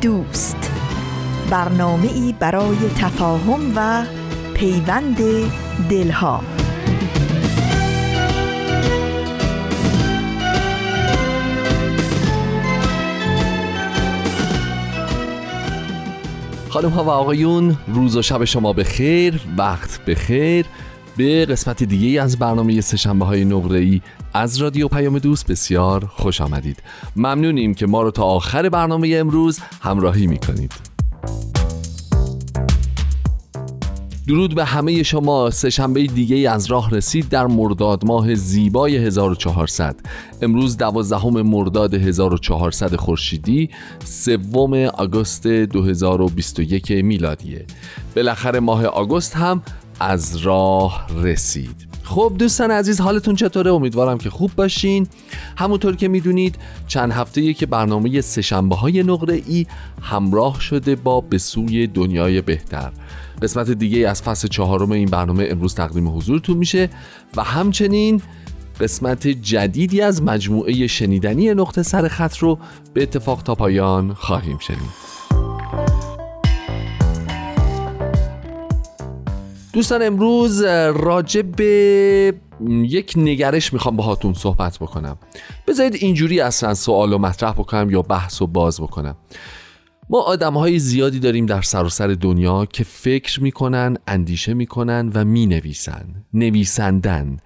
دوست. برنامه ای برای تفاهم و پیوند دلها. خانم ها و آقایون روز و شب شما به خیر وقت به خیر به قسمت دیگه از برنامه سشنبه های نقره ای از رادیو پیام دوست بسیار خوش آمدید. ممنونیم که ما رو تا آخر برنامه امروز همراهی می‌کنید. درود به همه شما. سهشنبه دیگه از راه رسید در مرداد ماه زیبای 1400 امروز دوازدهم مرداد 1400 خورشیدی سوم آگوست 2021 میلادیه. بالاخره ماه آگوست هم از راه رسید. خب دوستان عزیز حالتون چطوره؟ امیدوارم که خوب باشین. همونطور که می‌دونید چند هفته که برنامه سشنبه های نقره ای همراه شده با به سوی دنیای بهتر. قسمت دیگه از فصل چهارم این برنامه امروز تقدیم حضورتون میشه و همچنین قسمت جدیدی از مجموعه شنیدنی نقطه سر خط رو به اتفاق تا پایان خواهیم شنید. دوستان امروز راجع به یک نگرش می‌خوام باهاتون صحبت بکنم. بذارید اینجوری اصلا سوال و مطرح بکنم یا بحث و باز بکنم. ما آدم های زیادی داریم در سراسر دنیا که فکر می‌کنن اندیشه می‌کنن و می‌نویسن. نویسندن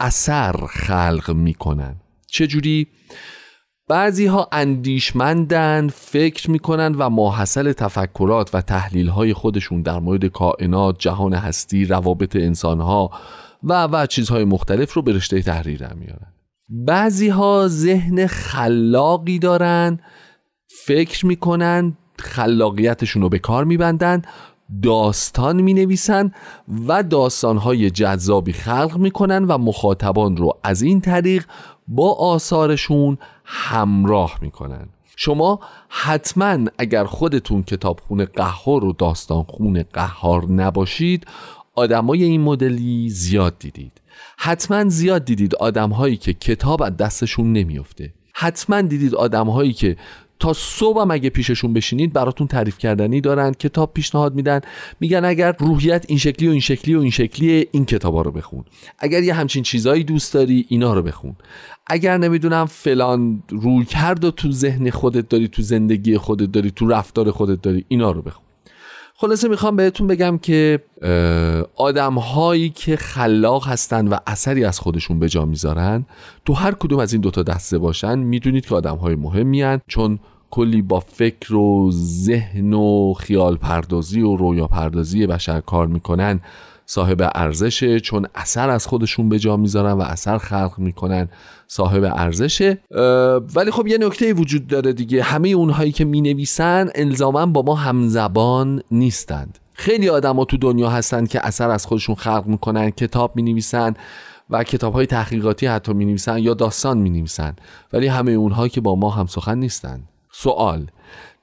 اثر خلق می‌کنن. چجوری؟ بعضی ها اندیشمندن فکر می‌کنن و ماحصل تفکرات و تحلیل های خودشون در مورد کائنات جهان هستی روابط انسان ها و و چیزهای مختلف رو به رشته تحریر میارن. بعضی ها ذهن خلاقی دارن فکر می‌کنن خلاقیتشون رو به کار میبندن داستان می نویسن و داستانهای جذابی خلق می‌کنن و مخاطبان رو از این طریق با آثارشون همراه می‌کنن. شما حتما اگر خودتون کتابخونه قهار و داستان خون قهار نباشید آدمای این مدلی زیاد دیدید. حتما زیاد دیدید آدمهایی که کتاب از دستشون نمیافته. حتما دیدید آدمهایی که تا صبح هم اگه پیششون بشینید براتون تعریف کردنی دارن کتاب پیشنهاد میدن. میگن اگر روحیت این شکلی و این شکلی و این شکلی این کتابا رو بخون. اگر یه همچین چیزایی دوست داری اینا رو بخون. اگر نمی‌دونم فلان روی کرد و تو ذهن خودت داری تو زندگی خودت داری تو رفتار خودت داری اینا رو بخون. خلاصه می‌خوام بهتون بگم که آدم هایی که خلاق هستن و اثری از خودشون به جا می‌ذارن تو هر کدوم از این دوتا دسته باشن می‌دونید که آدم های مهمی چون کلی با فکر و ذهن و خیال پردازی و رویا پردازی بشر کار می‌کنن. صاحب ارزشه چون اثر از خودشون به جا می‌ذارن و اثر خلق می‌کنن صاحب ارزشه ولی خب یه نکته وجود داره دیگه. همه اونهایی که می‌نویسن الزاما با ما همزبان نیستند. خیلی آدما تو دنیا هستن که اثر از خودشون خلق می‌کنن کتاب می‌نویسن و کتاب های تحقیقاتی حتی می نویسن یا داستان می نویسن ولی همه اونها که با ما هم سخن نیستن سوال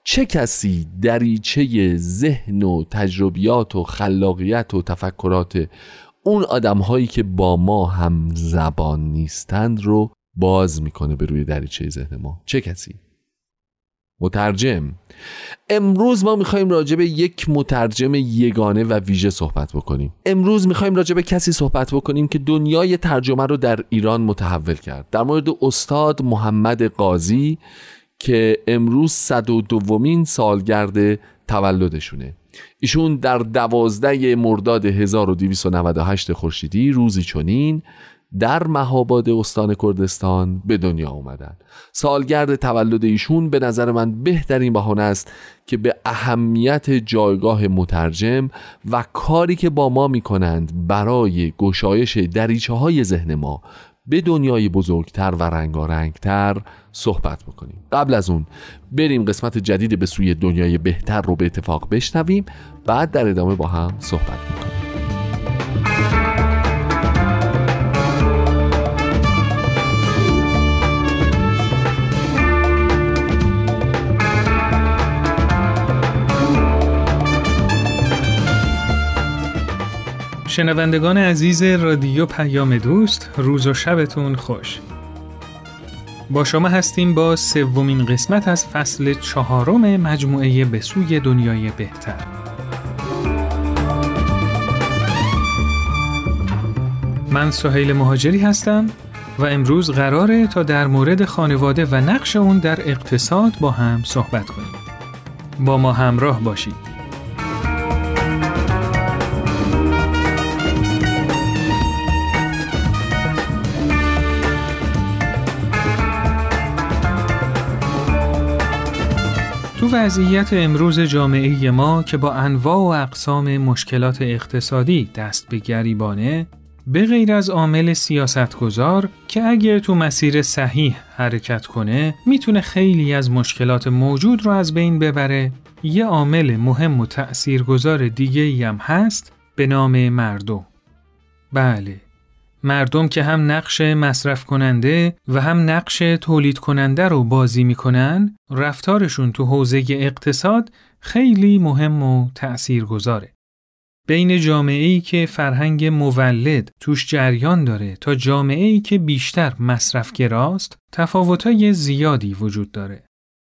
چه کسی دریچه ذهن و تجربیات و خلاقیت و تفکرات اون آدم هایی که با ما هم زبان نیستند رو باز می‌کنه به روی دریچه ذهن ما؟ چه کسی؟ مترجم. امروز ما می‌خوایم راجع به یک مترجم یگانه و ویژه صحبت بکنیم. امروز می‌خوایم راجع به کسی صحبت بکنیم که دنیای ترجمه رو در ایران متحول کرد. در مورد استاد محمد قاضی که امروز صد و دومین سالگرد تولدشونه. ایشون در دوازده مرداد 1298 خورشیدی روزی چنین در مهاباد استان کردستان به دنیا آمدن سالگرد تولد ایشون به نظر من بهترین بهانه است که به اهمیت جایگاه مترجم و کاری که با ما می کنند برای گشایش دریچه های ذهن ما به دنیای بزرگتر و رنگارنگتر صحبت بکنیم. قبل از اون بریم قسمت جدید به سوی دنیای بهتر رو به اتفاق بشنویم بعد در ادامه با هم صحبت می‌کنیم شنوندگان عزیز رادیو پیام دوست روز و شبتون خوش. با شما هستیم با سومین قسمت از فصل چهارم مجموعه به سوی دنیای بهتر. من سهیل مهاجری هستم و امروز قراره تا در مورد خانواده و نقش اون در اقتصاد با هم صحبت کنیم. با ما همراه باشید. وضعیت امروز جامعه ما که با انواع و اقسام مشکلات اقتصادی دست به گریبانه به غیر از عامل سیاستگزار که اگر تو مسیر صحیح حرکت کنه می‌تونه خیلی از مشکلات موجود رو از بین ببره. یه عامل مهم و تأثیرگذار دیگه هم هست به نام مردم. بله مردم که هم نقش مصرف کننده و هم نقش تولید کننده رو بازی می‌کنن رفتارشون تو حوزه اقتصاد خیلی مهم و تأثیر گذاره. بین جامعه ای که فرهنگ مولد توش جریان داره تا جامعه ای که بیشتر مصرف گراست تفاوتای زیادی وجود داره.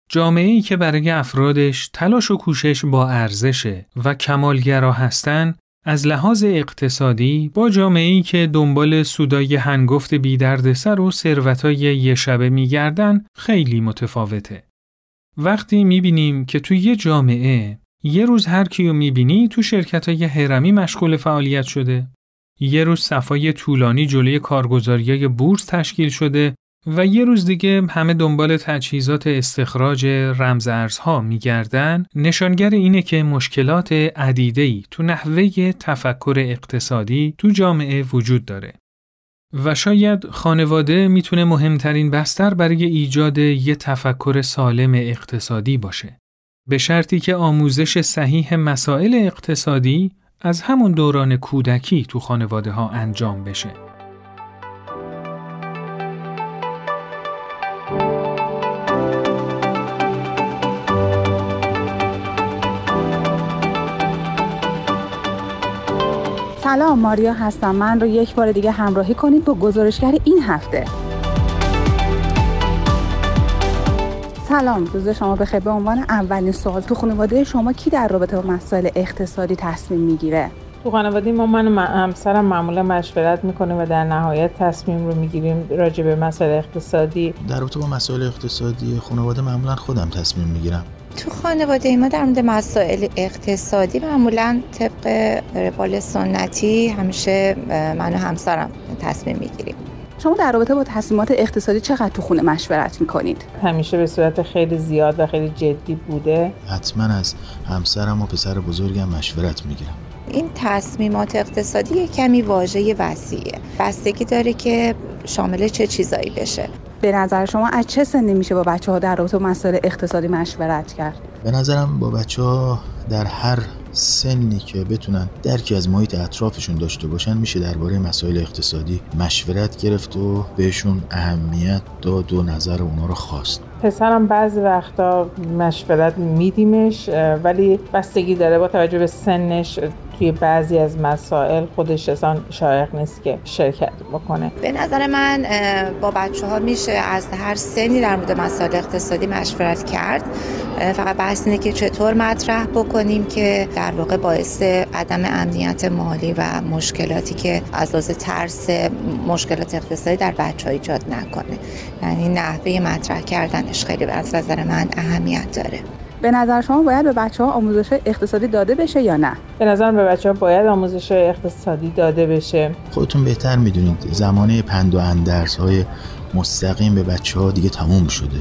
جامعه ای که برای افرادش تلاش و کوشش با ارزشه و کمالگرا هستن از لحاظ اقتصادی با جامعه‌ای که دنبال سودای هنگفت بیدردسر و ثروتای یه شبه میگردن خیلی متفاوته. وقتی می‌بینیم که توی یه جامعه یه روز هر کیو می‌بینی تو شرکت های هرمی مشغول فعالیت شده یه روز صفای طولانی جلوی کارگزاری بورس تشکیل شده و یه روز دیگه همه دنبال تجهیزات استخراج رمزارزها میگردن نشانگر اینه که مشکلات عدیده‌ای تو نحوه تفکر اقتصادی تو جامعه وجود داره. و شاید خانواده می‌تونه مهمترین بستر برای ایجاد یه تفکر سالم اقتصادی باشه. به شرطی که آموزش صحیح مسائل اقتصادی از همون دوران کودکی تو خانواده ها انجام بشه. سلام ماریا هستم. من رو یک بار دیگه همراهی کنید با گزارشگر این هفته. سلام روز شما بخیر. به عنوان اولین سوال تو خانواده شما کی در رابطه با مسائل اقتصادی تصمیم می‌گیره؟ تو خانواده ما من و همسرم معمولا مشورت می‌کنیم و در نهایت تصمیم رو می‌گیریم راجع به مسائل اقتصادی. در رابطه با مسائل اقتصادی خانواده معمولا خودم تصمیم می‌گیرم. تو خانواده ما در مورد مسائل اقتصادی معمولا طبق روال سنتی همیشه من و همسرم تصمیم می‌گیریم. شما در رابطه با تصمیمات اقتصادی چقدر تو خونه مشورت می‌کنید؟ همیشه به صورت خیلی زیاد و خیلی جدی بوده. حتما از همسرم و پسر بزرگم مشورت می‌گیرم. این تصمیمات اقتصادی کمی واژه وسیعه. بستگی داره که شامل چه چیزایی بشه. به نظر شما از چه سنی میشه با بچه ها در رابطه مسائل اقتصادی مشورت کرد؟ به نظرم با بچه ها در هر سنی که بتونن درکی از محیط اطرافشون داشته باشن میشه درباره مسائل اقتصادی مشورت گرفت و بهشون اهمیت داد و نظر اونا رو خواست پسرم بعضی وقتا مشورت میدیمش ولی بستگی داره با توجه به سنش توی بعضی از مسائل خودش اصلا شایق نیست که شرکت بکنه. به نظر من با بچه ها میشه از هر سنی در مورد مسائل اقتصادی مشورت کرد. فقط بحث اینه که چطور مطرح بکنیم که در واقع باعث عدم امنیت مالی و مشکلاتی که از لحاظ ترس مشکلات اقتصادی در بچه ها ایجاد نکنه. یعنی نحوه مطرح کردنش خیلی از نظر من اهمیت داره. به نظر شما باید به بچه ها آموزش اقتصادی داده بشه یا نه؟ به نظر به بچه ها باید آموزش اقتصادی داده بشه. خودتون بهتر می‌دونید. زمانه پند و اندرس های مستقیم به بچه ها دیگه تموم شده.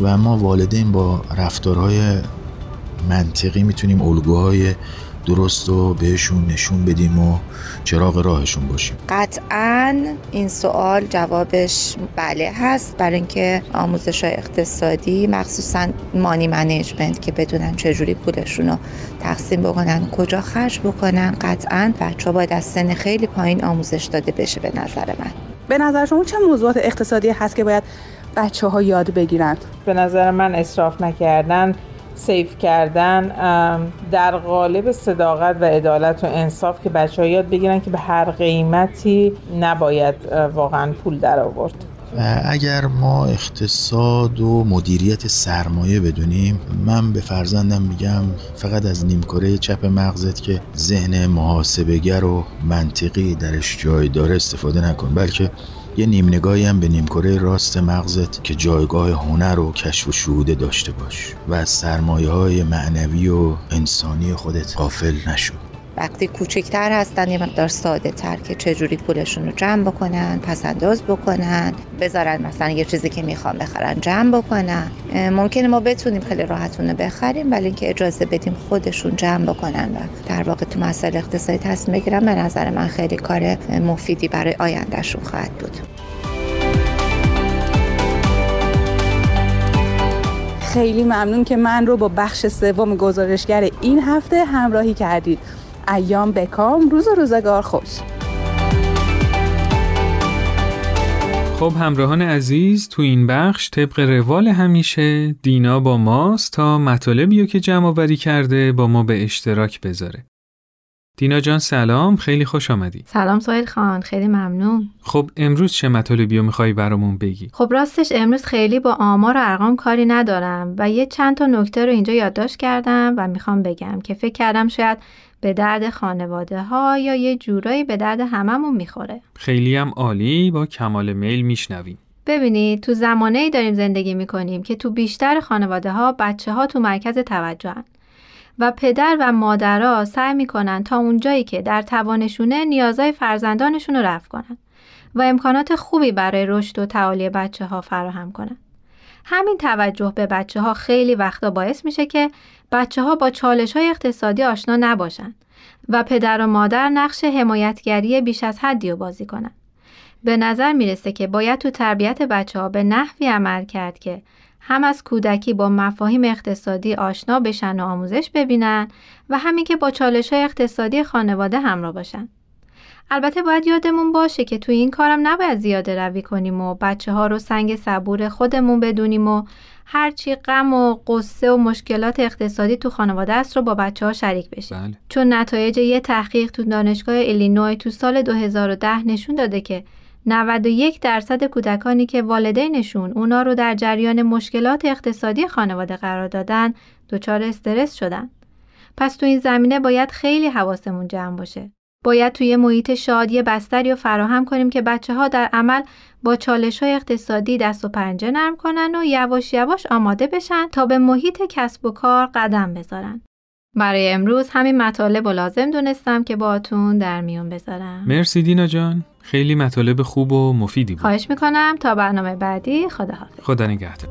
و ما والدین با رفتارهای منطقی می‌تونیم الگوهای درست رو بهشون نشون بدیم و چراغ راهشون باشیم. قطعا این سوال جوابش بله هست برای اینکه آموزش اقتصادی مخصوصا مانی منیجمنت که بدونن چجوری پولشون رو تقسیم بکنن کجا خرج بکنن قطعا بچه باید از سن خیلی پایین آموزش داده بشه به نظر من. به نظر شما چه موضوعات اقتصادی هست که باید بچه ها یاد بگیرند؟ به نظر من اصراف نکردن سیف کردن در قالب صداقت و عدالت و انصاف که بچه ها یاد بگیرن که به هر قیمتی نباید واقعا پول در آورد اگر ما اقتصاد و مدیریت سرمایه بدونیم من به فرزندم میگم فقط از نیمکره چپ مغزت که ذهن محاسبگر و منطقی درش جای داره استفاده نکن بلکه یه نیم نگاهی هم به نیمکره راست مغزت که جایگاه هنر و کشف و شهوده داشته باش و از سرمایه های معنوی و انسانی خودت غافل نشو. وقتی کوچکتر هستن یه مقدار ساده تر که چجوری پولشون رو جمع بکنن پس انداز بکنن بذارن مثلا یه چیزی که می‌خوان بخرن جمع بکنن. ممکنه ما بتونیم خیلی راحتون رو بخریم ولی اینکه اجازه بدیم خودشون جمع بکنن و در واقع تو مسائل اقتصادی تصمیم بگیرن به نظر من خیلی کار مفیدی برای آیندهشون خواهد بود. خیلی ممنون که من رو با بخش سوم گزارشگر این هفته همراهی کردید. ایام بکام روز و روزگار خوش خب همراهان عزیز تو این بخش طبق روال همیشه دینا با ماست تا مطالبی که جمع آوری کرده با ما به اشتراک بذاره. دینا جان سلام خیلی خوش آمدی. سلام سویل خان خیلی ممنون. خب امروز چه مطالبی رو می‌خوای برامون بگی؟ خب راستش امروز خیلی با آمار و ارقام کاری ندارم و یه چند تا نکته رو اینجا یادداشت کردم و می‌خوام بگم که فکر کردم شاید به درد خانواده ها یا یه جورایی به درد هممون می‌خوره. خیلی هم عالی با کمال میل میشنویم. ببینید تو زمانه ای داریم زندگی می‌کنیم که تو بیشتر خانواده ها بچه ها تو مرکز توجه هن. و پدر و مادرها سعی می‌کنن تا اونجایی که در توانشونه نیازهای فرزندانشون رو رفع کنن و امکانات خوبی برای رشد و تعالی بچه ها فراهم کنن. همین توجه به بچه ها خیلی وقتا باعث میشه که بچه ها با چالش های اقتصادی آشنا نباشن و پدر و مادر نقش حمایتگری بیش از حدی رو بازی کنن. به نظر می‌رسه که باید تو تربیت بچه ها به نحوی عمل کرد که هم از کودکی با مفاهیم اقتصادی آشنا بشن و آموزش ببینن و همین که با چالش های اقتصادی خانواده همراه باشن. البته باید یادمون باشه که توی این کارم نباید زیاده روی کنیم و بچه ها رو سنگ صبور خودمون بدونیم و هرچی غم و قصه و مشکلات اقتصادی تو خانواده است رو با بچه ها شریک بشیم بله. چون نتایج یه تحقیق تو دانشگاه ایلینوی تو سال 2010 نشون داده که 91 درصد کودکانی که والدینشون اونا رو در جریان مشکلات اقتصادی خانواده قرار دادن دچار استرس شدن. پس تو این زمینه باید خیلی حواسمون جمع باشه. باید توی محیط شادی بستری رو فراهم کنیم که بچه ها در عمل با چالش های اقتصادی دست و پنجه نرم کنن و یواش یواش آماده بشن تا به محیط کسب و کار قدم بذارن. برای امروز همین مطالب و لازم دونستم که باتون در میون بذارم. مرسی دینا جان. خیلی مطالب خوب و مفیدی بود. خواهش می‌کنم تا برنامه بعدی خدا حافظ. خدا نگهدار.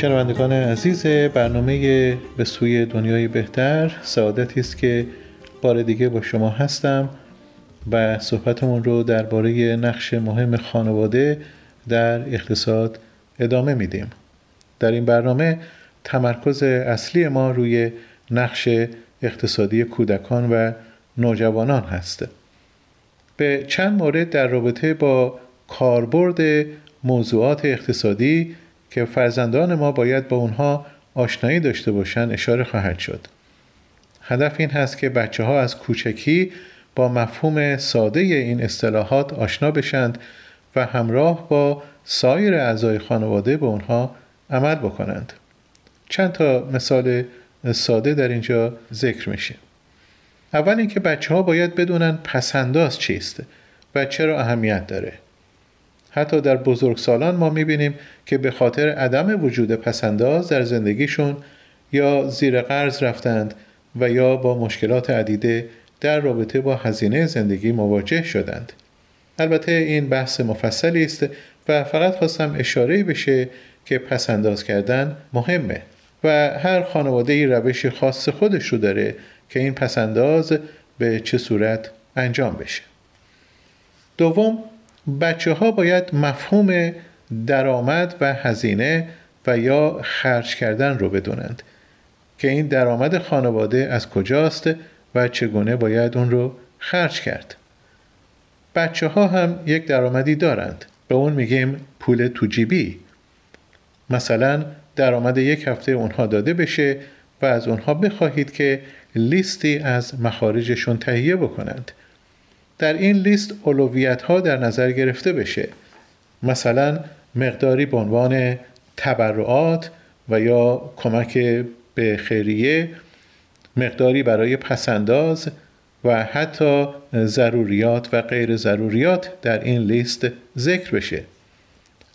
شنوندگان عزیز برنامه به سوی دنیای بهتر سعادتی است که بار دیگه با شما هستم و صحبتمون رو درباره نقش مهم خانواده در اقتصاد ادامه میدیم در این برنامه تمرکز اصلی ما روی نقش اقتصادی کودکان و نوجوانان هست. به چند مورد در رابطه با کاربرد موضوعات اقتصادی که فرزندان ما باید با اونها آشنایی داشته باشند اشاره خواهد شد. هدف این هست که بچه ها از کوچکی با مفهوم ساده این اصطلاحات آشنا بشند و همراه با سایر اعضای خانواده به اونها عمل بکنند. چند تا مثال ساده در اینجا ذکر میشه. اول اینکه بچه ها باید بدونن پسنداز چیست و چرا اهمیت داره. حتی در بزرگسالان ما می‌بینیم که به خاطر عدم وجود پسنداز در زندگیشون یا زیر قرض رفتند و یا با مشکلات عدیده در رابطه با هزینه زندگی مواجه شدند. البته این بحث مفصلی است و فقط خواستم اشاره بشه که پسنداز کردن مهمه و هر خانواده روش خاص خودش رو داره که این پسنداز به چه صورت انجام بشه. دوم بچه ها باید مفهوم درآمد و هزینه و یا خرج کردن رو بدونند که این درآمد خانواده از کجاست و چگونه باید اون رو خرج کرد. بچه ها هم یک درآمدی دارند. به اون میگیم پول تو جیبی مثلا درآمد یک هفته اونها داده بشه و از اونها بخواهید که لیستی از مخارجشون تهیه بکنند. در این لیست اولویت ها در نظر گرفته بشه. مثلا مقداری به عنوان تبرعات و یا کمک به خیریه مقداری برای پسنداز و حتی ضروریات و غیر ضروریات در این لیست ذکر بشه.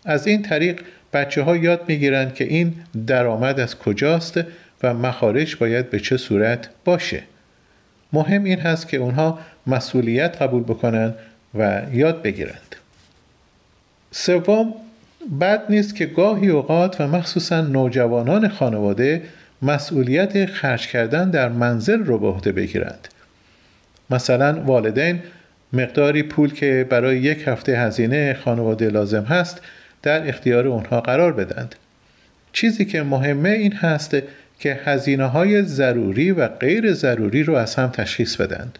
از این طریق بچه ها یاد می‌گیرند که این درآمد از کجاست و مخارج باید به چه صورت باشه. مهم این هست که اونها مسئولیت قبول بکنن و یاد بگیرند. سوم بد نیست که گاهی اوقات و مخصوصا نوجوانان خانواده مسئولیت خرج کردن در منزل رو به عهده بگیرند. مثلا والدین مقداری پول که برای یک هفته هزینه خانواده لازم هست در اختیار اونها قرار بدند چیزی که مهمه این هست که هزینه های ضروری و غیر ضروری رو از هم تشخیص بدند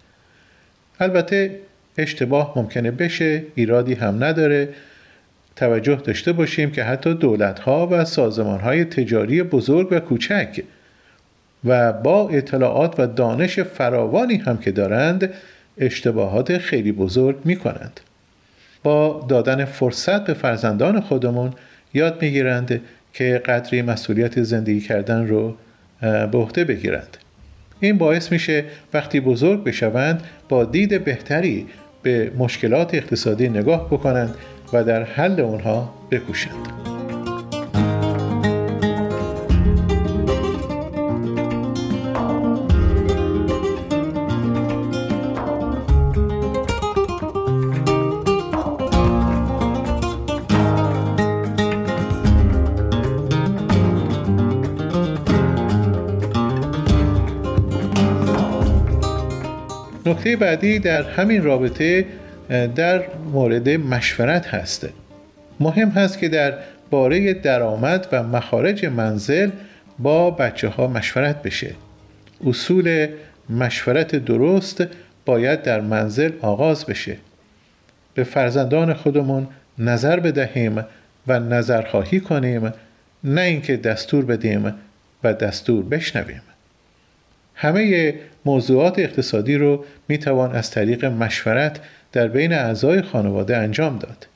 البته اشتباه ممکنه بشه ایرادی هم نداره توجه داشته باشیم که حتی دولت ها و سازمان های تجاری بزرگ و کوچک و با اطلاعات و دانش فراوانی هم که دارند اشتباهات خیلی بزرگ می کنند. با دادن فرصت به فرزندان خودمون یاد می‌گیرند که قدری مسئولیت زندگی کردن رو به عهده بگیرند این باعث میشه وقتی بزرگ بشوند با دید بهتری به مشکلات اقتصادی نگاه بکنند و در حل اونها بکوشند. نکته بعدی در همین رابطه در مورد مشورت هسته مهم هست که در باره درآمد و مخارج منزل با بچه ها مشورت بشه. اصول مشورت درست باید در منزل آغاز بشه. به فرزندان خودمون نظر بدهیم و نظرخواهی کنیم نه اینکه دستور بدیم و دستور بشنویم. همه موضوعات اقتصادی رو می توان از طریق مشورت در بین اعضای خانواده انجام داد.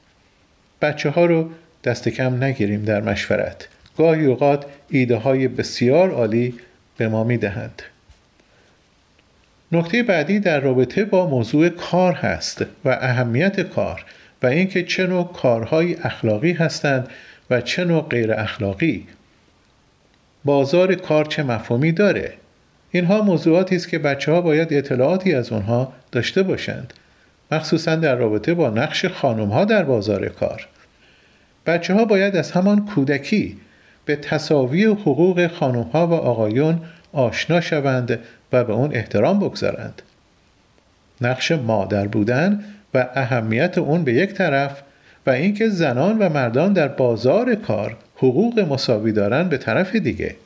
بچه ها رو دست کم نگیریم در مشورت. گاهی اوقات ایده های بسیار عالی به ما می دهند. نکته بعدی در رابطه با موضوع کار هست و اهمیت کار و اینکه چه نوع کارهای اخلاقی هستند و چه نوع غیر اخلاقی بازار کار چه مفهومی داره اینها موضوعاتی است که بچه ها باید اطلاعاتی از آنها داشته باشند مخصوصا در رابطه با نقش خانم ها در بازار کار. بچه ها باید از همان کودکی به تصاوی حقوق خانم ها و آقایون آشنا شوند و به اون احترام بگذارند. نقش مادر بودن و اهمیت اون به یک طرف و اینکه زنان و مردان در بازار کار حقوق مساوی دارند به طرف دیگه.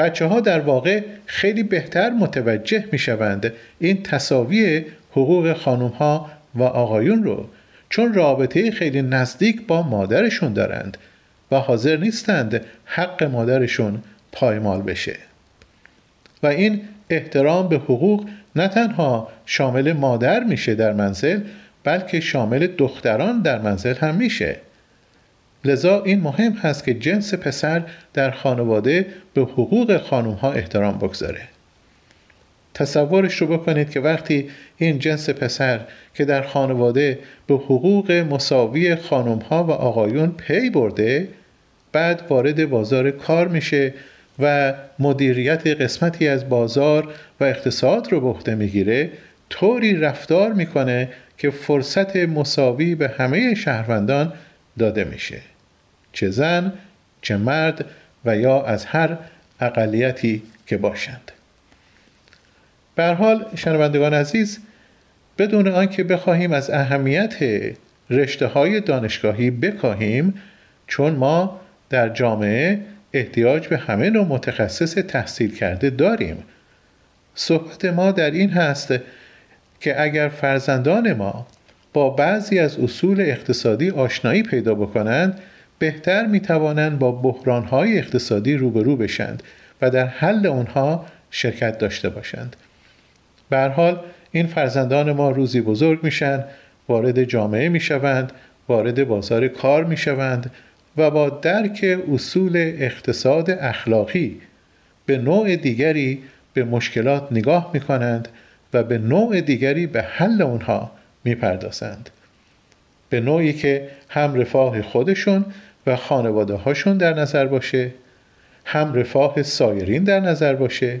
بچه ها در واقع خیلی بهتر متوجه می شوند این تصاوی حقوق خانم ها و آقایون رو چون رابطه خیلی نزدیک با مادرشون دارند و حاضر نیستند حق مادرشون پایمال بشه. و این احترام به حقوق نه تنها شامل مادر میشه در منزل بلکه شامل دختران در منزل هم میشه. لذا این مهم هست که جنس پسر در خانواده به حقوق خانوم ها احترام بگذاره. تصورش رو بکنید که وقتی این جنس پسر که در خانواده به حقوق مساوی خانم ها و آقایون پی برده بعد وارد بازار کار میشه و مدیریت قسمتی از بازار و اقتصاد رو به عهده می‌گیره طوری رفتار می‌کنه که فرصت مساوی به همه شهروندان داده میشه. چه زن چه مرد و یا از هر اقلیتی که باشند. به حال شنوندگان عزیز بدون آنکه بخواهیم از اهمیت رشته های دانشگاهی بکاهیم چون ما در جامعه احتیاج به همه نوع متخصص تحصیل کرده داریم صحبت ما در این هست که اگر فرزندان ما با بعضی از اصول اقتصادی آشنایی پیدا بکنند بهتر می توانند با بحرانهای اقتصادی روبرو بشند و در حل آنها شرکت داشته باشند به حال این فرزندان ما روزی بزرگ میشن وارد جامعه می‌شوند وارد بازار کار می‌شوند و با درک اصول اقتصاد اخلاقی به نوع دیگری به مشکلات نگاه می کنند و به نوع دیگری به حل اونها می پردازند. به نوعی که هم رفاه خودشون و خانواده هاشون در نظر باشه هم رفاه سایرین در نظر باشه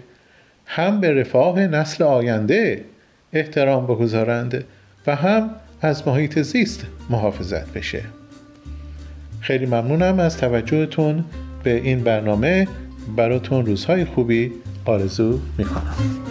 هم به رفاه نسل آینده احترام بگذارند و هم از محیط زیست محافظت بشه. خیلی ممنونم از توجهتون به این برنامه. براتون روزهای خوبی آرزو می‌کنم.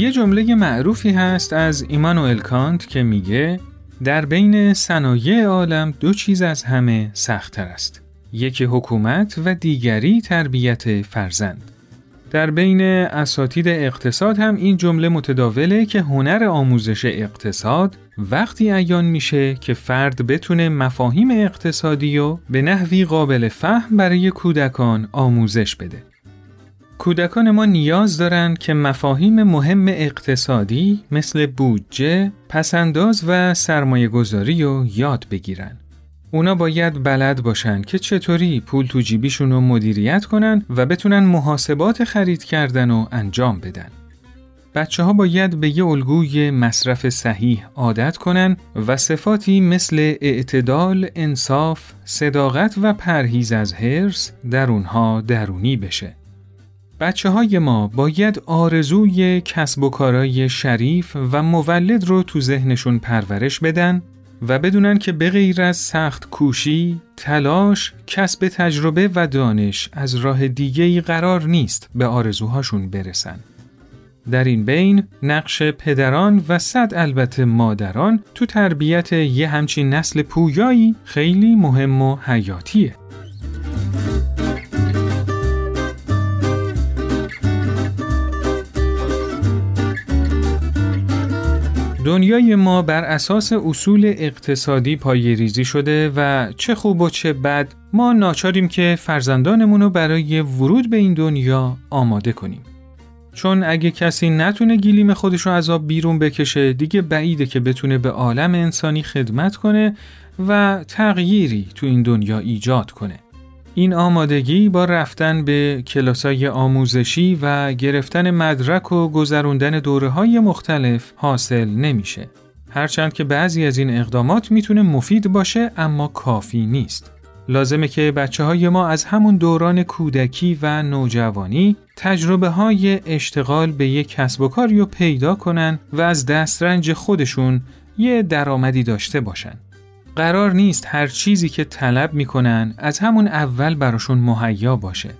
یه جمله معروفی هست از ایمانوئل کانت که میگه در بین صنایع عالم دو چیز از همه سختتر است. یکی حکومت و دیگری تربیت فرزند. در بین اساتید اقتصاد هم این جمله متداوله که هنر آموزش اقتصاد وقتی عیان میشه که فرد بتونه مفاهیم اقتصادی و به نحوی قابل فهم برای کودکان آموزش بده. کودکان ما نیاز دارند که مفاهیم مهم اقتصادی مثل بودجه، پسنداز و سرمایه گذاری رو یاد بگیرن. اونا باید بلد باشن که چطوری پول تو جیبیشون رو مدیریت کنن و بتونن محاسبات خرید کردن و انجام بدن. بچه ها باید به یه الگوی مصرف صحیح عادت کنن و صفاتی مثل اعتدال، انصاف، صداقت و پرهیز از هرس در اونها درونی بشه. بچه های ما باید آرزوی کسب و کارای شریف و مولد رو تو ذهنشون پرورش بدن و بدونن که به غیر از سخت کوشی، تلاش، کسب تجربه و دانش از راه دیگه قرار نیست به آرزوهاشون برسن. در این بین نقش پدران و صد البته مادران تو تربیت یه همچین نسل پویایی خیلی مهم و حیاتیه. دنیای ما بر اساس اصول اقتصادی پایریزی شده و چه خوب و چه بد ما ناچاریم که فرزندانمون رو برای ورود به این دنیا آماده کنیم. چون اگه کسی نتونه گیلیم خودش رو از آب بیرون بکشه دیگه بعیده که بتونه به عالم انسانی خدمت کنه و تغییری تو این دنیا ایجاد کنه. این آمادگی با رفتن به کلاسای آموزشی و گرفتن مدرک و گذروندن دوره های مختلف حاصل نمیشه. هرچند که بعضی از این اقدامات می‌تونه مفید باشه اما کافی نیست. لازمه که بچه های ما از همون دوران کودکی و نوجوانی تجربه های اشتغال به یک کسب و کاری رو پیدا کنن و از دسترنج خودشون یه درآمدی داشته باشن. قرار نیست هر چیزی که طلب می‌کنن از همون اول براشون مهیا باشه.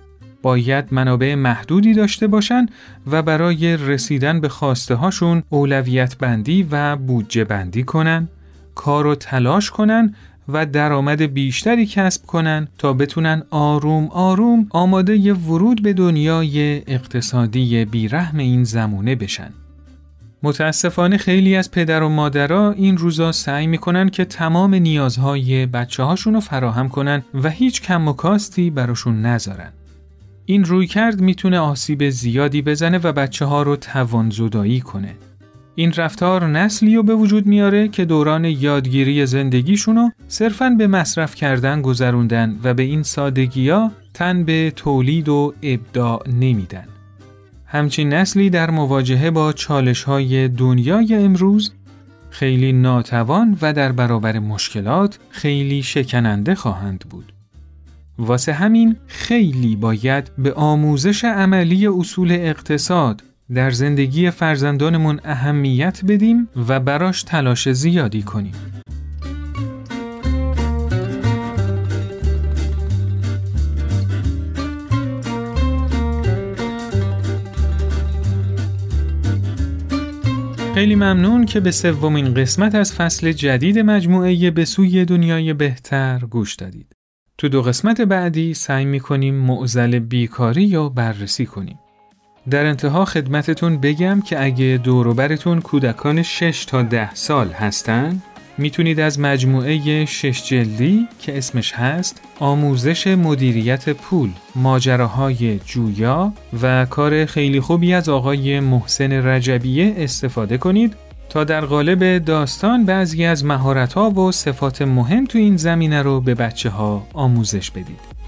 باید منابع محدودی داشته باشن و برای رسیدن به خواسته هاشون اولویت بندی و بودجه بندی کنن کار و تلاش کنن و درآمد بیشتری کسب کنن تا بتونن آروم آروم آماده ی ورود به دنیای اقتصادی بیرحم این زمونه بشن. متاسفانه خیلی از پدر و مادرها این روزا سعی می‌کنن که تمام نیازهای بچه هاشون رو فراهم کنن و هیچ کم و کاستی براشون نذارن. این روی کرد می‌تونه آسیب زیادی بزنه و بچه ها رو توان زدایی کنه. این رفتار نسلی رو به وجود میاره که دوران یادگیری زندگیشونو صرفاً به مصرف کردن گذروندن و به این سادگیا تن به تولید و ابداع نمیدن. همچین نسلی در مواجهه با چالش های دنیای امروز خیلی ناتوان و در برابر مشکلات خیلی شکننده خواهند بود. واسه همین خیلی باید به آموزش عملی اصول اقتصاد در زندگی فرزندانمون اهمیت بدیم و براش تلاش زیادی کنیم. خیلی ممنون که به سومین قسمت از فصل جدید مجموعه به سوی دنیای بهتر گوش دادید. تو دو قسمت بعدی سعی می کنیم معزل بیکاری یا بررسی کنیم. در انتها خدمتتون بگم که اگه دوروبرتون کودکان 6 تا 10 سال هستن می‌تونید از مجموعه شش جلدی که اسمش هست آموزش مدیریت پول ماجراهای جویا و کار خیلی خوبی از آقای محسن رجبیه استفاده کنید تا در قالب داستان بعضی از مهارت‌ها و صفات مهم تو این زمینه رو به بچه ها آموزش بدید.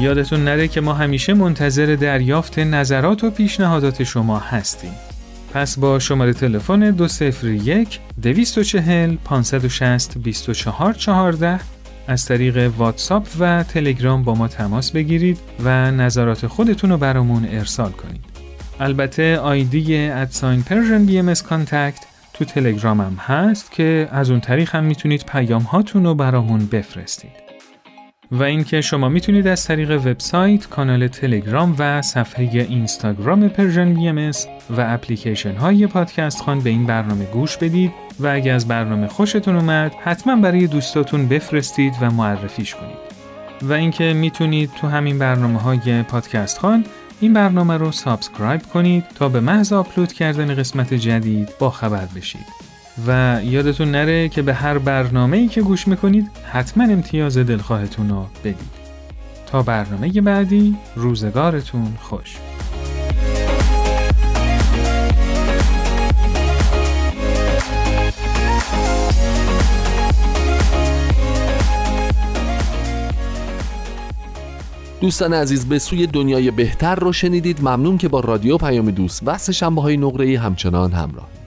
یادتون نره که ما همیشه منتظر دریافت نظرات و پیشنهادات شما هستیم. پس با شماره تلفن 201 240 560 2414 از طریق واتساپ و تلگرام با ما تماس بگیرید و نظرات خودتون رو برامون ارسال کنید. البته ID at sign Persian BM contact تو تلگرام هم هست که از اون طریق هم می‌تونید پیام هاتون رو برامون بفرستید. و اینکه شما می‌تونید از طریق وبسایت، کانال تلگرام و صفحه اینستاگرام Persian B و اپلیکیشن های پادکست‌خوان به این برنامه گوش بدید و اگر از برنامه خوشتون اومد حتما برای دوستاتون بفرستید و معرفیش کنید. و اینکه می‌تونید تو همین برنامه های پادکست‌خوان این برنامه رو subscribe کنید تا به محض آپلود کردن قسمت جدید با خبر بشید. و یادتون نره که به هر برنامه ای که گوش می‌کنید حتما امتیاز دلخواهتون رو بدید. تا برنامه بعدی روزگارتون خوش. دوستان عزیز به سوی دنیای بهتر رو شنیدید. ممنون که با رادیو پیام دوست و سه شنبه های نقره همچنان همراه.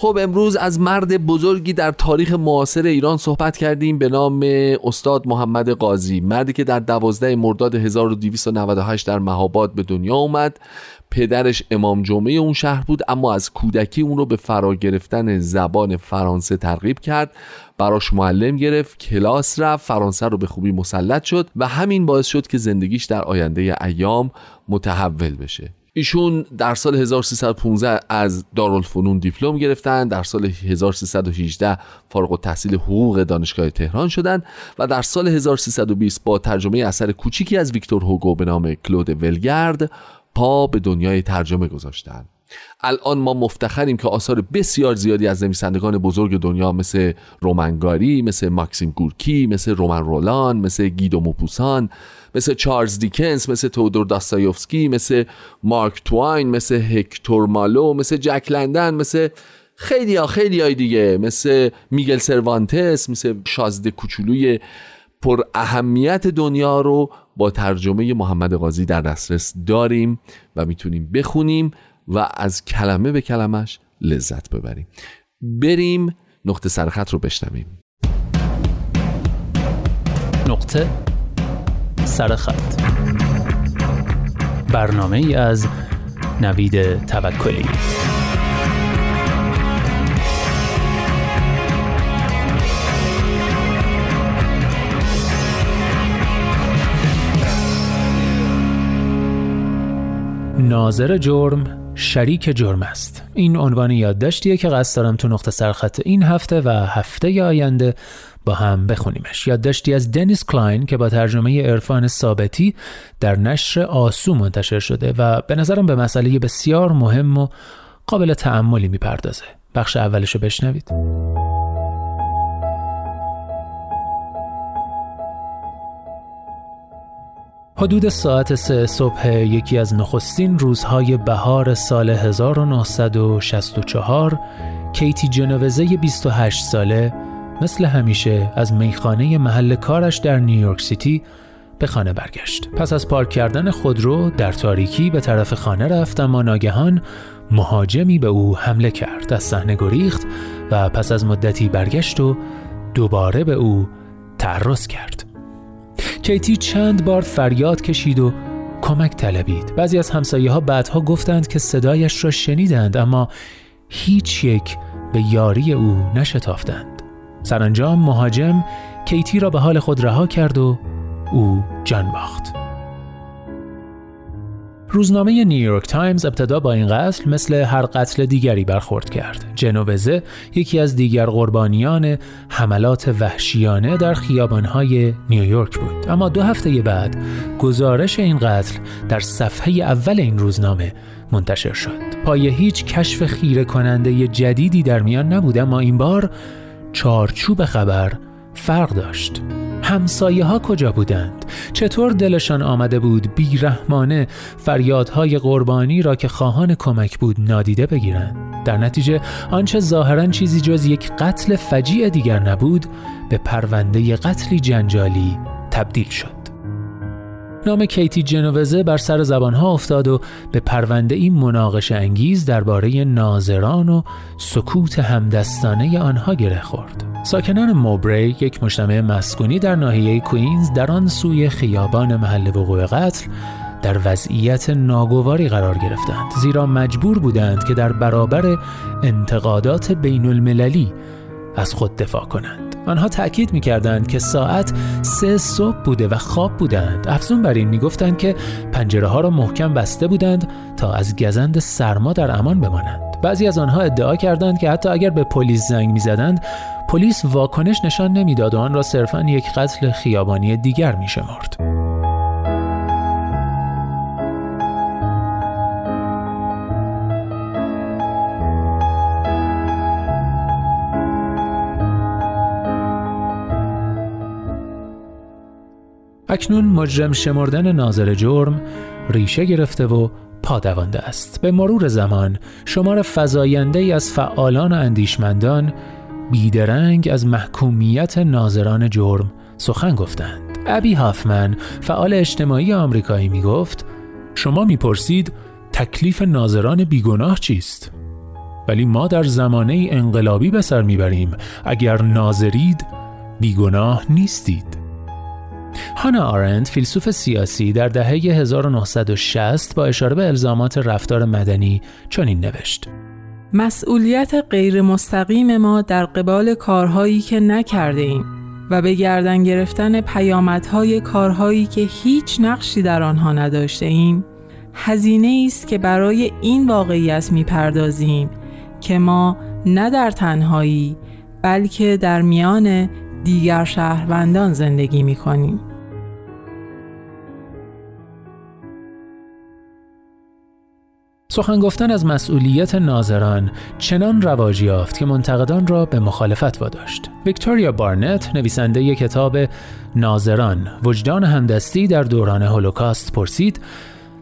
خب امروز از مرد بزرگی در تاریخ معاصر ایران صحبت کردیم به نام استاد محمد قاضی. مردی که در دوازده مرداد 1298 در مهاباد به دنیا اومد. پدرش امام جمعه اون شهر بود اما از کودکی اون رو به فرا گرفتن زبان فرانسه ترغیب کرد. براش معلم گرفت کلاس رفت فرانسه رو به خوبی مسلط شد و همین باعث شد که زندگیش در آینده ایام متحول بشه. ایشون در سال 1315 از دارالفنون دیپلم گرفتن در سال 1318 فارغ التحصیل حقوق دانشگاه تهران شدند و در سال 1320 با ترجمه اثر کوچیکی از ویکتور هوگو به نام کلود ولگرد پا به دنیای ترجمه گذاشتند الان ما مفتخریم که آثار بسیار زیادی از نویسندگان بزرگ دنیا مثل رومنگاری مثل ماکسیم گورکی مثل رومن رولان مثل گیدو موپوسان مثل چارلز دیکنز مثل تودور داستایوفسکی مثل مارک تواین مثل هکتور مالو مثل جک لندن مثل خیلی ها خیلی های دیگه مثل میگل سروانتس مثل شازده کوچولوی پر اهمیت دنیا رو با ترجمه محمد قاضی در دسترس داریم و می‌تونیم بخونیم. و از کلمه به کلمش لذت ببریم. بریم نقطه سرخط رو بشنویم. نقطه سرخط. برنامه ای از نوید توکلی. ناظر جرم شریک جرم است. این عنوان یادداشتیه که قصد دارم تو نقطه سرخط این هفته و هفته آینده با هم بخونیمش. یادداشتی از دنیس کلاین که با ترجمه عرفان ثابتی در نشر آسو منتشر شده و به نظرم به مسئله بسیار مهم و قابل تعملی می‌پردازه. بخش اولش رو بشنوید. حدود ساعت سه صبح یکی از نخستین روزهای بهار سال 1964 کیتی جنوزه 28 ساله مثل همیشه از میخانه محل کارش در نیویورک سیتی به خانه برگشت. پس از پارک کردن خودرو در تاریکی به طرف خانه رفت اما ناگهان مهاجمی به او حمله کرد. از صحنه گریخت و پس از مدتی برگشت و دوباره به او تعرض کرد. کیتی چند بار فریاد کشید و کمک طلبید. بعضی از همسایه ها بعدها گفتند که صدایش را شنیدند اما هیچ یک به یاری او نشتافتند. سرانجام مهاجم کیتی را به حال خود رها کرد و او جان باخت. روزنامه نیویورک تایمز ابتدا با این قتل مثل هر قتل دیگری برخورد کرد. جنووزه یکی از دیگر قربانیان حملات وحشیانه در خیابانهای نیویورک بود. اما دو هفته بعد گزارش این قتل در صفحه اول این روزنامه منتشر شد. پای هیچ کشف خیره کننده جدیدی در میان نبود اما این بار چارچوب خبر فرق داشت همسایه ها کجا بودند؟ چطور دلشان آمده بود بیرحمانه فریادهای قربانی را که خواهان کمک بود نادیده بگیرند؟ در نتیجه آنچه ظاهرا چیزی جز یک قتل فجیع دیگر نبود به پرونده قتلی جنجالی تبدیل شد. نام کیتی جنوزه بر سر زبانها افتاد و به پرونده این مناقش انگیز درباره ناظران و سکوت همدستانه آنها گره خورد. ساکنان موبری یک مجتمع مسکونی در ناحیه کوینز در آن سوی خیابان محل وقوع قتل در وضعیت ناگواری قرار گرفتند زیرا مجبور بودند که در برابر انتقادات بین المللی از خود دفاع کنند. آنها تأکید می‌کردند که ساعت سه صبح بوده و خواب بودند. افزون بر این می‌گفتند که پنجره ها را محکم بسته بودند تا از گزند سرما در امان بمانند. بعضی از آنها ادعا کردند که حتی اگر به پلیس زنگ می‌زدند پلیس واکنش نشان نمی‌داد و آن را صرفا یک قتل خیابانی دیگر میشمرد. اکنون مجرم شمردن ناظر جرم ریشه گرفته و پادوانده است. به مرور زمان شمار فزاینده ای از فعالان و اندیشمندان بیدرنگ از محکومیت ناظران جرم سخن گفتند. ابی هافمن فعال اجتماعی آمریکایی می گفت شما می‌پرسید تکلیف ناظران بیگناه چیست؟ ولی ما در زمانه انقلابی به سر می‌بریم اگر ناظرید بیگناه نیستید. هانا آرند فیلسوف سیاسی در دهه 1960 با اشاره به الزامات رفتار مدنی چنین نوشت. مسئولیت غیر مستقیم ما در قبال کارهایی که نکرده ایم و به گردن گرفتن پیامدهای کارهایی که هیچ نقشی در آنها نداشته ایم هزینه است که برای این واقعیت می‌پردازیم که ما نه در تنهایی بلکه در میان دیگر شهروندان زندگی می کنیم. سخن گفتن از مسئولیت ناظران چنان رواج یافت که منتقدان را به مخالفت واداشت. ویکتوریا بارنت نویسنده کتاب ناظران وجدان همدستی در دوران هولوکاست پرسید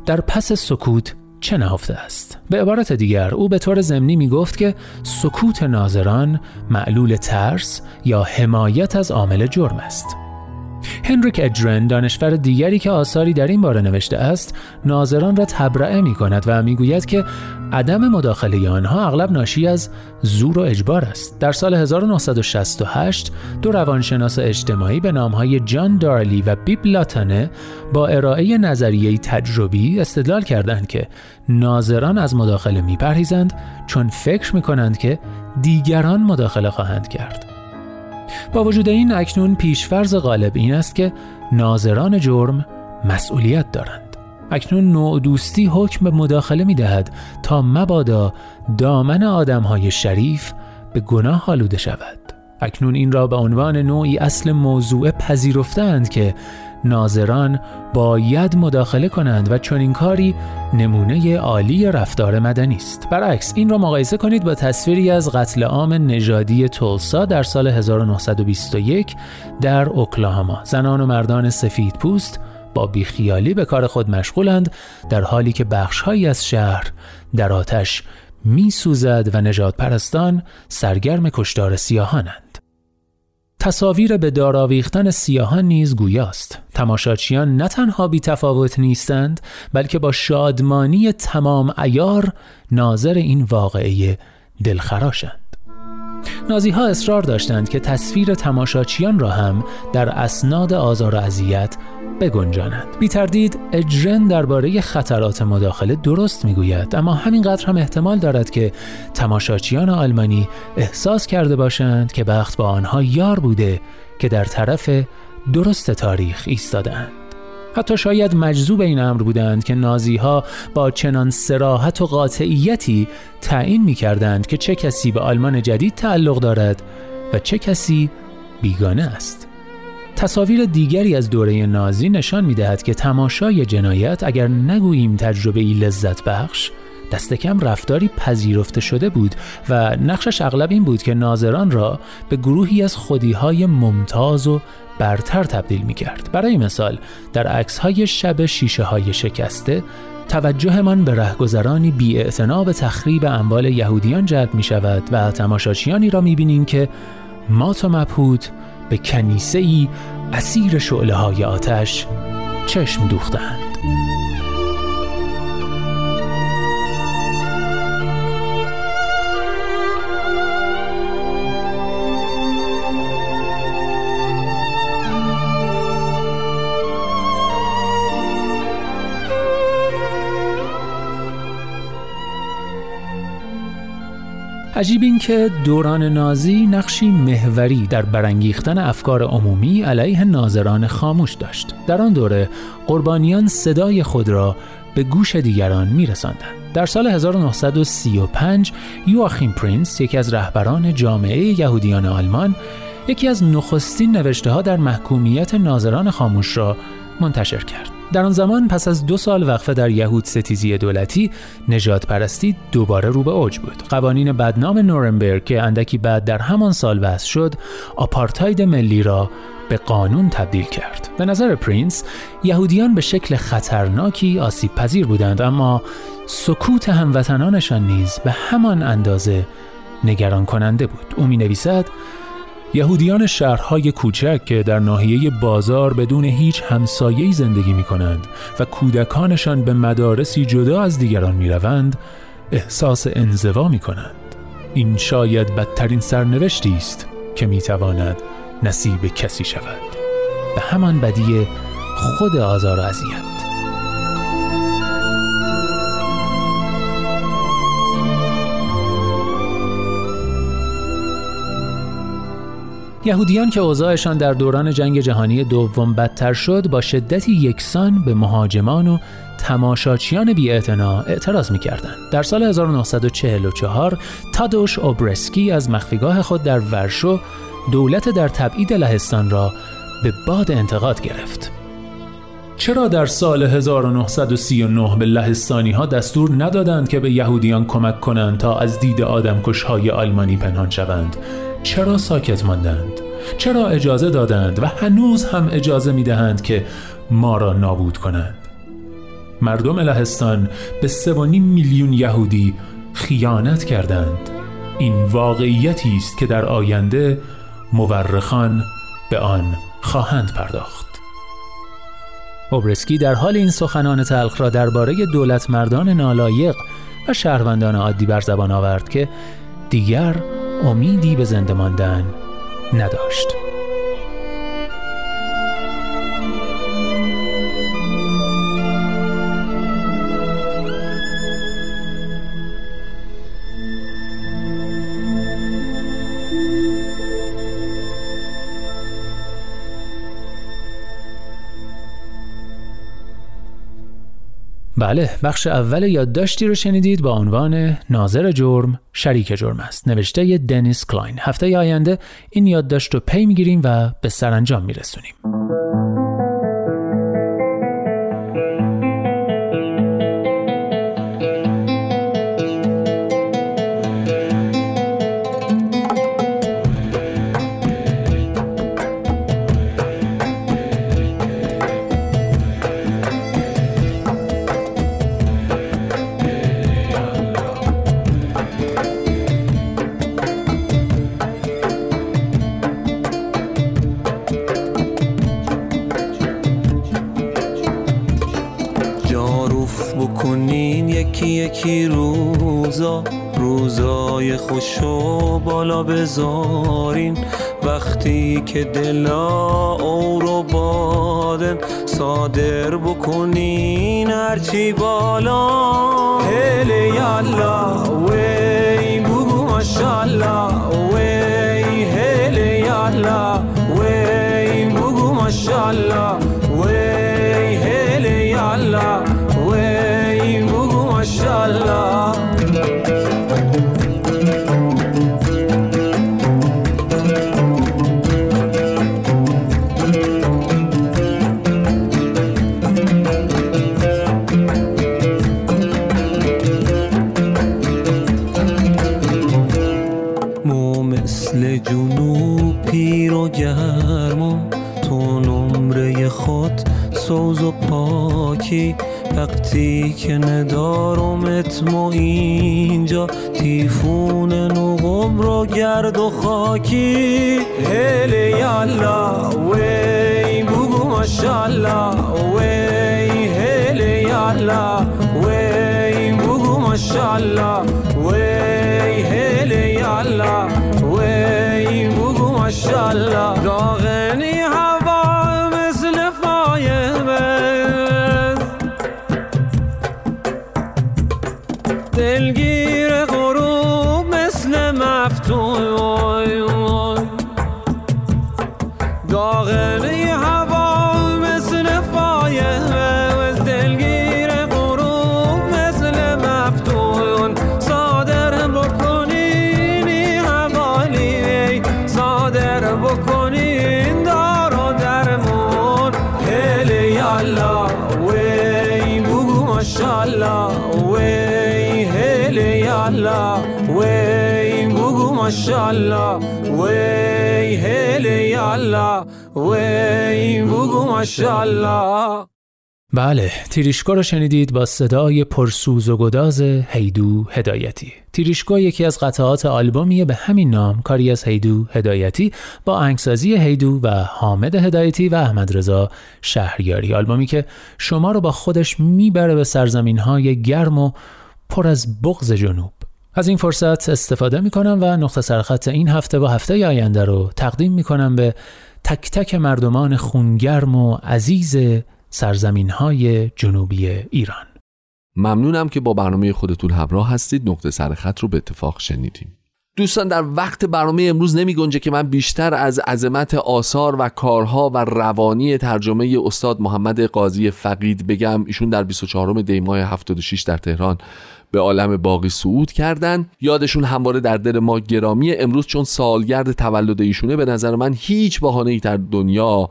در پس سکوت چه نهفته است؟ به عبارت دیگر او به طور ضمنی می گفت که سکوت ناظران معلول ترس یا حمایت از عامل جرم است. هنریک ادرن دانشور دیگری که آثاری در این باره نوشته است ناظران را تبرئه می کند و می گوید که عدم مداخله آنها اغلب ناشی از زور و اجبار است. در سال 1968 دو روانشناس اجتماعی به نامهای جان دارلی و بیب لاتانه با ارائه نظریه تجربی استدلال کردند که ناظران از مداخله میپرهیزند چون فکر می کنند که دیگران مداخله خواهند کرد. با وجود این اکنون پیشفرز غالب این است که ناظران جرم مسئولیت دارند. اکنون نوع دوستی حکم به مداخله می دهد تا مبادا دامن آدم های شریف به گناه آلوده شود. اکنون این را به عنوان نوعی اصل موضوع پذیرفتند که ناظران باید مداخله کنند و چنین کاری نمونه عالی رفتار مدنی است برعکس این را مقایسه کنید با تصویری از قتل عام نژادی تولسا در سال 1921 در اوکلاهاما زنان و مردان سفید پوست با بیخیالی به کار خود مشغولند در حالی که بخشهایی از شهر در آتش می سوزد و نجات پرستان سرگرم کشتار سیاهانند. تصاویر به داراویختن سیاهان نیز گویاست. تماشاچیان نه تنها بی تفاوت نیستند بلکه با شادمانی تمام ایار ناظر این واقعه دلخراشند. نازی ها اصرار داشتند که تصویر تماشاچیان را هم در اسناد آزار و اذیت بگنجانند. بی تردید اجرن درباره خطرات مداخله درست می‌گوید اما همینقدر هم احتمال دارد که تماشاچیان آلمانی احساس کرده باشند که بخت با آنها یار بوده که در طرف درست تاریخ ایستادند حتی شاید مجذوب این امر بودند که نازی ها با چنان سراحت و قاطعیتی تعیین می کردند که چه کسی به آلمان جدید تعلق دارد و چه کسی بیگانه است. تصاویر دیگری از دوره نازی نشان می دهد که تماشای جنایت اگر نگوییم تجربه ای لذت بخش دست کم رفتاری پذیرفته شده بود و نقشش اغلب این بود که ناظران را به گروهی از خودیهای ممتاز و برتر تبدیل می کرد. برای مثال در عکس های شب شیشه های شکسته توجهمان به رهگذرانی بی به تخریب اموال یهودیان جلب می شود و تماشاچیانی را می بینیم که مات و مبهود به کنیسه ای اسیر شعله های آتش چشم دوختند. عجیب این که دوران نازی نقشی محوری در برانگیختن افکار عمومی علیه ناظران خاموش داشت. در آن دوره قربانیان صدای خود را به گوش دیگران میرساندند. در سال 1935 یواخیم پرینس یکی از رهبران جامعه یهودیان آلمان یکی از نخستین نوشته ها در محکومیت ناظران خاموش را منتشر کرد. در آن زمان پس از دو سال وقفه در یهود ستیزی دولتی نجات پرستی دوباره رو به اوج بود. قوانین بدنام نورنبرگ که اندکی بعد در همان سال وضع شد آپارتاید ملی را به قانون تبدیل کرد. به نظر پرینس یهودیان به شکل خطرناکی آسیب پذیر بودند اما سکوت هموطنانشان نیز به همان اندازه نگران کننده بود. او می نویسد یهودیان شهرهای کوچک که در ناحیه بازار بدون هیچ همسایه‌ای زندگی می کنند و کودکانشان به مدارسی جدا از دیگران می روند احساس انزوا می کنند. این شاید بدترین سرنوشتی است که می تواند نصیب کسی شود. به همان بدی خود آزار و اذیت. یهودیان که اوضاعشان در دوران جنگ جهانی دوم بدتر شد با شدتی یکسان به مهاجمان و تماشاچیان بی اعتراض می کردن. در سال 1944 تادوش اوبرسکی از مخفیگاه خود در ورشو دولت در تبعید لهستان را به باد انتقاد گرفت. چرا در سال 1939 به لهستانی ها دستور ندادند که به یهودیان کمک کنند تا از دید آدمکش های آلمانی پنهان شوند چرا ساکت ماندند؟ چرا اجازه دادند و هنوز هم اجازه می دهند که ما را نابود کنند؟ مردم لهستان به سوانی میلیون یهودی خیانت کردند این واقعیتی است که در آینده مورخان به آن خواهند پرداخت اوبرسکی در حال این سخنان تلخ را درباره دولت مردان نالایق و شهروندان عادی بر زبان آورد که دیگر امیدی به زنده ماندن نداشت. بله بخش اول یادداشتی رو شنیدید با عنوان ناظر جرم شریک جرم است. نوشته دنیس کلاین. هفته آینده این یادداشت رو پی می‌گیریم و به سرانجام میرسونیم. خوشو بالا بذارین. وقتی که دلا او رو بادن صادر بکنین هرچی بالا. هلی یالا وی بگو ماشالله وی هلی یالا وی بگو ماشالله وی هلی یالا سوز و پاکی. وقتی که ندارمت ما اینجا. تیفون نقم رو گرد و خاکی. هلی یالا وی بگو ماشالله وی هلی یالا وی بگو ماشالله وی هلی یالا وی بگو ماشالله داغنی دلگیر ماشالله وی هلی الله. وی بگو ماشالله بله تیریشکو رو شنیدید با صدای پرسوز و گداز هیدو هدایتی. تیریشکو یکی از قطعات آلبومیه به همین نام کاری از هیدو هدایتی با انگسازی هیدو و حامد هدایتی و احمد رضا شهریاری. آلبومی که شما رو با خودش می‌بره به سرزمین های گرم و پر از بغز جنوب. از این فرصت استفاده می کنم و نقطه سرخط این هفته و هفته آینده رو تقدیم می کنم به تک تک مردمان خونگرم و عزیز سرزمین های جنوبی ایران. ممنونم که با برنامه خودتون همراه هستید. نقطه سرخط رو به اتفاق شنیدیم دوستان در وقت برنامه امروز نمی گنجه که من بیشتر از عظمت آثار و کارها و روانی ترجمه استاد محمد قاضی فقید بگم. ایشون در 24 دی ماه 76 در تهران به عالم باقی صعود کردن. یادشون همواره در دل ما گرامی امروز چون سالگرد تولد ایشونه به نظر من هیچ بهانه ای در دنیا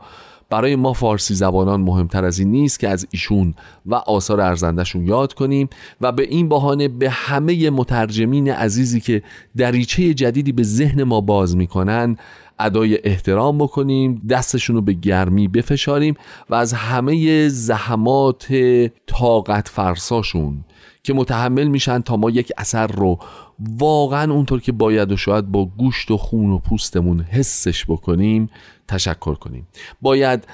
برای ما فارسی زبانان مهمتر از این نیست که از ایشون و آثار ارزندهشون یاد کنیم و به این بهانه به همه مترجمین عزیزی که دریچه جدیدی به ذهن ما باز می‌کنن ادای احترام بکنیم دستشون رو به گرمی بفشاریم و از همه زحمات طاقت فرساشون که متحمل میشن تا ما یک اثر رو واقعا اونطور که باید و شاید با گوشت و خون و پوستمون حسش بکنیم تشکر کنیم. باید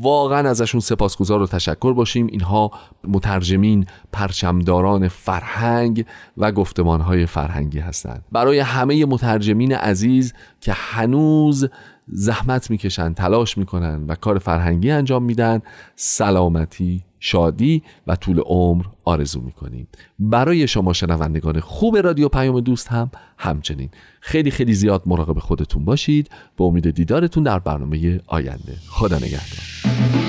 واقعا ازشون سپاسگزار و تشکر باشیم. اینها مترجمین پرچمداران فرهنگ و گفتمانهای فرهنگی هستند. برای همه مترجمین عزیز که هنوز زحمت می‌کشن تلاش می‌کنن و کار فرهنگی انجام میدن. سلامتی شادی و طول عمر آرزو می‌کنیم. برای شما شنوندگان خوب رادیو پیام دوست هم همچنین. خیلی خیلی زیاد مراقب خودتون باشید. به امید دیدارتون در برنامه آینده. خدا نگهدار.